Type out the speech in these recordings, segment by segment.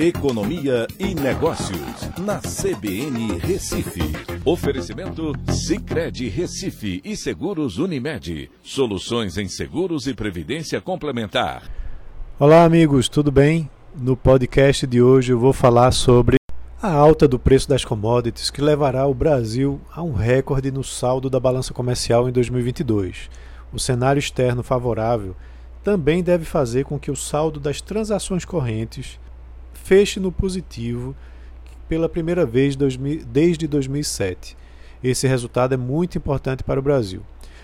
Economia e Negócios, na CBN Recife. Oferecimento Cicred Recife e Seguros Unimed. Soluções em seguros e previdência complementar. Olá, amigos, tudo bem? No podcast de hoje eu vou falar sobre a alta do preço das commodities que levará o Brasil a um recorde no saldo da balança comercial em 2022. O cenário externo favorável também deve fazer com que o saldo das transações correntes feche no positivo pela primeira vez desde 2007. Esse resultado é muito importante para o Brasil.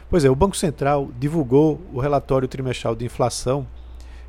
Pois é, o Banco Central divulgou o relatório trimestral de inflação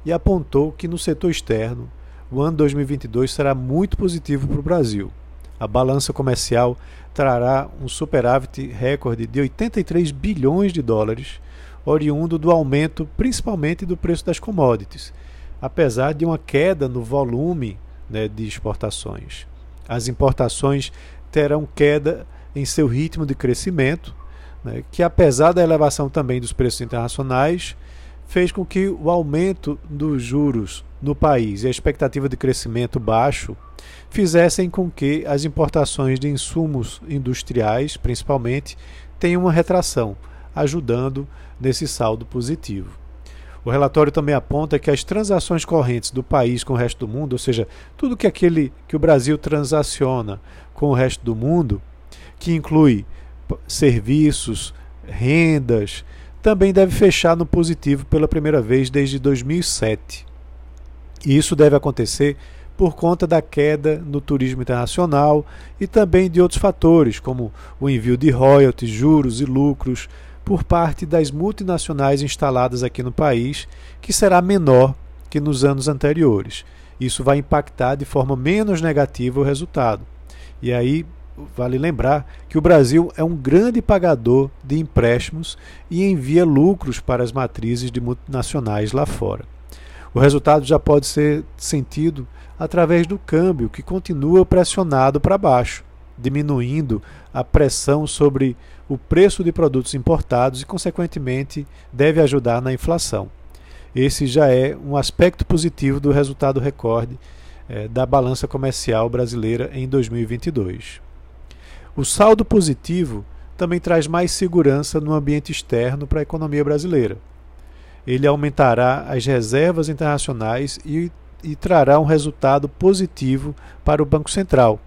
e apontou que no setor externo o ano 2022 será muito positivo para o Brasil. A balança comercial trará um superávit recorde de 83 bilhões de dólares, oriundo do aumento principalmente do preço das commodities, apesar de uma queda no volume né, de exportações. As importações terão queda em seu ritmo de crescimento, né, que apesar da elevação também dos preços internacionais, fez com que o aumento dos juros no país e a expectativa de crescimento baixo fizessem com que as importações de insumos industriais, principalmente, tenham uma retração, ajudando nesse saldo positivo. O relatório também aponta que as transações correntes do país com o resto do mundo, ou seja, tudo que aquele que o Brasil transaciona com o resto do mundo, que inclui serviços, rendas, também deve fechar no positivo pela primeira vez desde 2007. E isso deve acontecer por conta da queda no turismo internacional e também de outros fatores, como o envio de royalties, juros e lucros por parte das multinacionais instaladas aqui no país, que será menor que nos anos anteriores. Isso vai impactar de forma menos negativa o resultado. E aí vale lembrar que o Brasil é um grande pagador de empréstimos e envia lucros para as matrizes de multinacionais lá fora. O resultado já pode ser sentido através do câmbio, que continua pressionado para baixo diminuindo a pressão sobre o preço de produtos importados e, consequentemente, deve ajudar na inflação. Esse já é um aspecto positivo do resultado recorde eh, da balança comercial brasileira em 2022. O saldo positivo também traz mais segurança no ambiente externo para a economia brasileira. Ele aumentará as reservas internacionais e, e trará um resultado positivo para o Banco Central,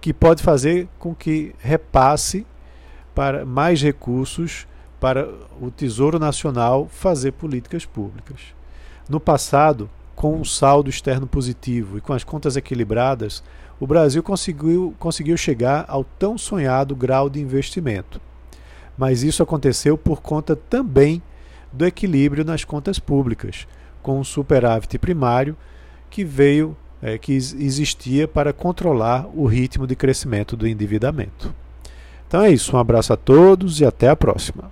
que pode fazer com que repasse para mais recursos para o Tesouro Nacional fazer políticas públicas. No passado, com um saldo externo positivo e com as contas equilibradas, o Brasil conseguiu, conseguiu chegar ao tão sonhado grau de investimento. Mas isso aconteceu por conta também do equilíbrio nas contas públicas, com um superávit primário que veio é, que existia para controlar o ritmo de crescimento do endividamento. Então é isso, um abraço a todos e até a próxima.